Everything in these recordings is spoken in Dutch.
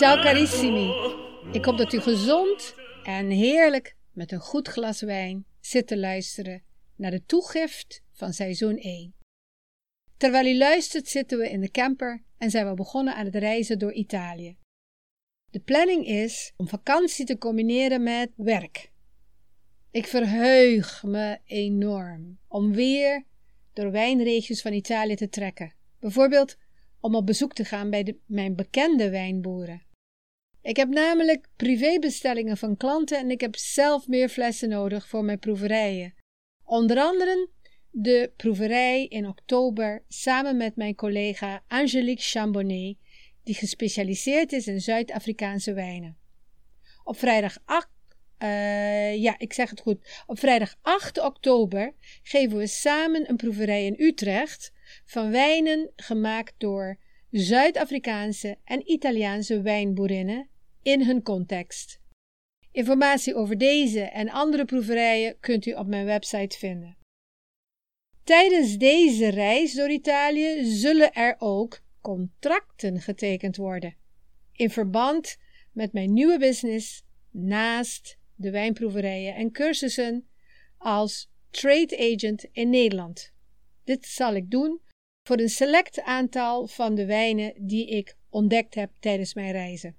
Ciao carissimi. Ik hoop dat u gezond en heerlijk met een goed glas wijn zit te luisteren naar de toegift van seizoen 1. Terwijl u luistert zitten we in de camper en zijn we begonnen aan het reizen door Italië. De planning is om vakantie te combineren met werk. Ik verheug me enorm om weer door wijnregio's van Italië te trekken. Bijvoorbeeld om op bezoek te gaan bij de, mijn bekende wijnboeren. Ik heb namelijk privébestellingen van klanten en ik heb zelf meer flessen nodig voor mijn proeverijen. Onder andere de proeverij in oktober samen met mijn collega Angelique Chambonnet, die gespecialiseerd is in Zuid-Afrikaanse wijnen. Op vrijdag 8, uh, ja, ik zeg het goed. Op vrijdag 8 oktober geven we samen een proeverij in Utrecht van wijnen gemaakt door Zuid-Afrikaanse en Italiaanse wijnboerinnen in hun context. Informatie over deze en andere proeverijen kunt u op mijn website vinden. Tijdens deze reis door Italië zullen er ook contracten getekend worden in verband met mijn nieuwe business naast de wijnproeverijen en cursussen als trade agent in Nederland. Dit zal ik doen voor een select aantal van de wijnen die ik ontdekt heb tijdens mijn reizen.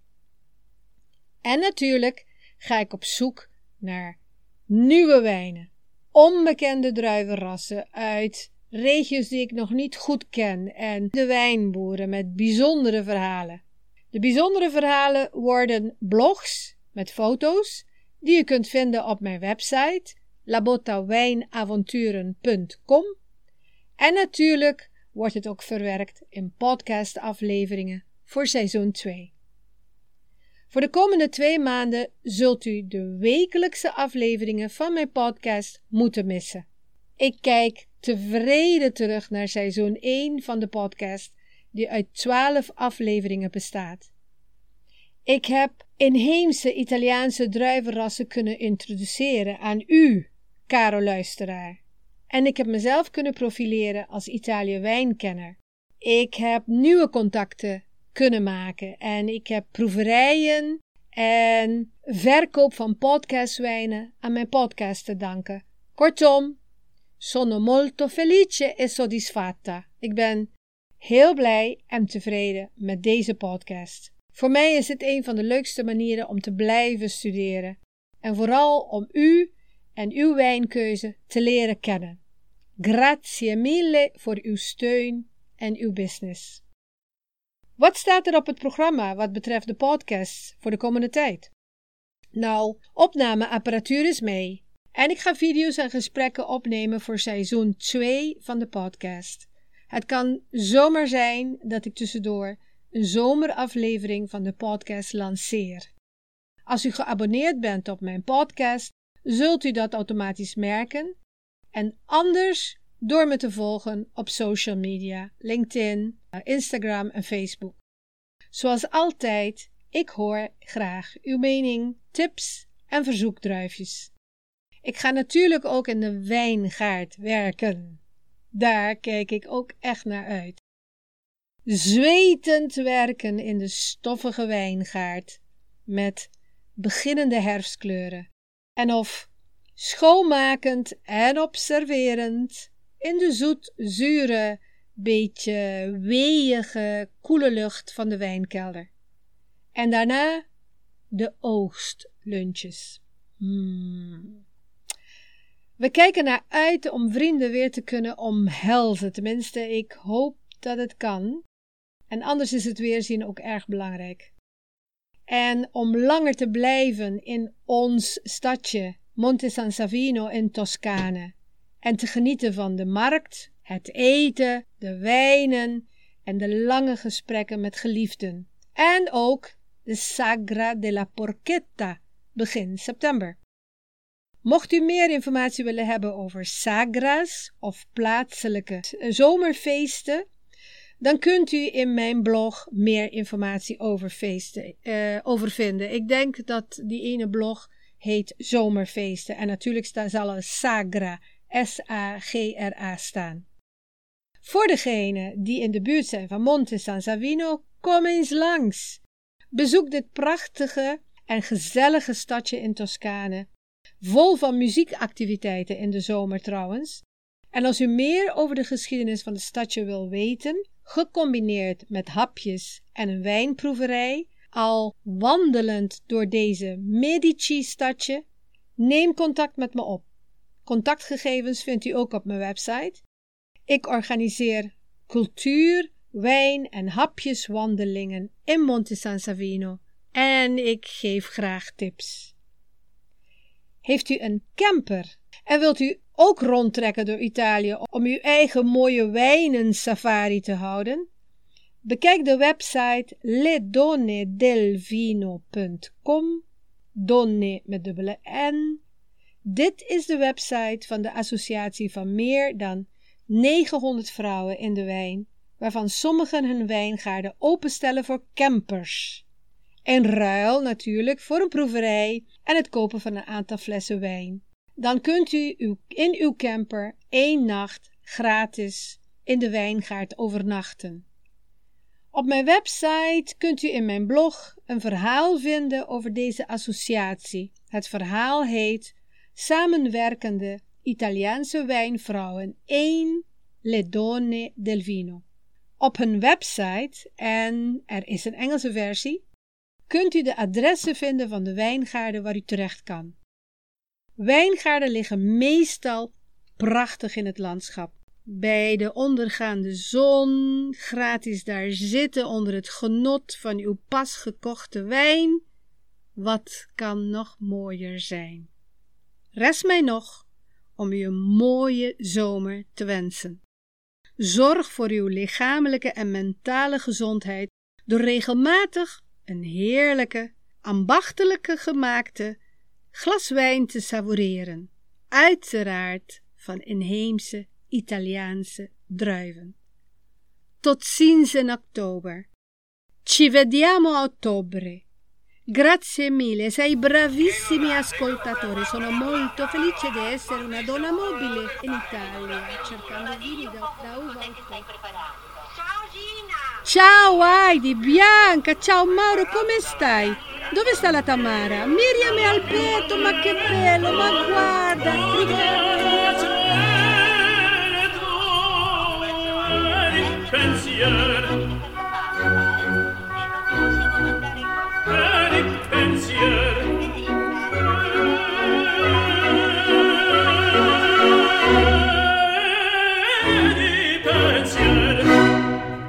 En natuurlijk ga ik op zoek naar nieuwe wijnen, onbekende druivenrassen uit regio's die ik nog niet goed ken en de wijnboeren met bijzondere verhalen. De bijzondere verhalen worden blogs met foto's die je kunt vinden op mijn website labottawijnavonturen.com en natuurlijk wordt het ook verwerkt in podcastafleveringen voor seizoen 2. Voor de komende twee maanden zult u de wekelijkse afleveringen van mijn podcast moeten missen. Ik kijk tevreden terug naar seizoen 1 van de podcast, die uit 12 afleveringen bestaat. Ik heb inheemse Italiaanse druivenrassen kunnen introduceren aan u, caro luisteraar. En ik heb mezelf kunnen profileren als Italië wijnkenner. Ik heb nieuwe contacten kunnen maken en ik heb proeverijen en verkoop van podcastwijnen aan mijn podcast te danken. Kortom, sono molto felice e soddisfatta. Ik ben heel blij en tevreden met deze podcast. Voor mij is het een van de leukste manieren om te blijven studeren en vooral om u en uw wijnkeuze te leren kennen. Grazie mille voor uw steun en uw business. Wat staat er op het programma wat betreft de podcast voor de komende tijd? Nou, opnameapparatuur is mee. En ik ga video's en gesprekken opnemen voor seizoen 2 van de podcast. Het kan zomaar zijn dat ik tussendoor een zomeraflevering van de podcast lanceer. Als u geabonneerd bent op mijn podcast, zult u dat automatisch merken. En anders door me te volgen op social media, LinkedIn, Instagram en Facebook. Zoals altijd, ik hoor graag uw mening, tips en verzoekdruifjes. Ik ga natuurlijk ook in de wijngaard werken. Daar kijk ik ook echt naar uit. Zwetend werken in de stoffige wijngaard met beginnende herfstkleuren. En of schoonmakend en observerend in de zoet-zure, beetje weeige, koele lucht van de wijnkelder. En daarna de oogstlunches. Hmm. We kijken naar uit om vrienden weer te kunnen omhelzen. Tenminste, ik hoop dat het kan. En anders is het weerzien ook erg belangrijk. En om langer te blijven in ons stadje Monte San Savino in Toscane en te genieten van de markt, het eten, de wijnen en de lange gesprekken met geliefden. En ook de Sagra della Porchetta begin september. Mocht u meer informatie willen hebben over sagra's of plaatselijke zomerfeesten, dan kunt u in mijn blog meer informatie over feesten uh, over vinden. Ik denk dat die ene blog heet Zomerfeesten en natuurlijk zal er Sagra S-A-G-R-A staan. Voor degenen die in de buurt zijn van Monte San Savino, kom eens langs. Bezoek dit prachtige en gezellige stadje in Toscane. Vol van muziekactiviteiten in de zomer trouwens. En als u meer over de geschiedenis van het stadje wil weten, gecombineerd met hapjes en een wijnproeverij, al wandelend door deze Medici-stadje, neem contact met me op. Contactgegevens vindt u ook op mijn website. Ik organiseer cultuur, wijn en hapjeswandelingen in Monte San Savino en ik geef graag tips. Heeft u een camper en wilt u ook rondtrekken door Italië om uw eigen mooie wijnen safari te houden? Bekijk de website ledonnedelvino.com, donne met dubbele n. Dit is de website van de associatie van meer dan 900 vrouwen in de wijn, waarvan sommigen hun wijngaarden openstellen voor campers. In ruil natuurlijk voor een proeverij en het kopen van een aantal flessen wijn. Dan kunt u in uw camper één nacht gratis in de wijngaard overnachten. Op mijn website kunt u in mijn blog een verhaal vinden over deze associatie. Het verhaal heet Samenwerkende Italiaanse wijnvrouwen 1 Le Donne del Vino. Op hun website, en er is een Engelse versie, kunt u de adressen vinden van de wijngaarden waar u terecht kan. Wijngaarden liggen meestal prachtig in het landschap. Bij de ondergaande zon, gratis daar zitten onder het genot van uw pas gekochte wijn. Wat kan nog mooier zijn? Rest mij nog om u een mooie zomer te wensen. Zorg voor uw lichamelijke en mentale gezondheid door regelmatig een heerlijke, ambachtelijke gemaakte glas wijn te savoureren, uiteraard van inheemse Italiaanse druiven. Tot ziens in oktober. Ci vediamo a ottobre. Grazie mille, sei bravissimi ascoltatori. Sono molto felice di essere una donna mobile in Italia, cercando vini da, da uva Ciao Gina! Ciao Heidi, Bianca, ciao Mauro, come stai? Dove sta la Tamara? Miriam è al petto, ma che bello, ma guarda! Pensiero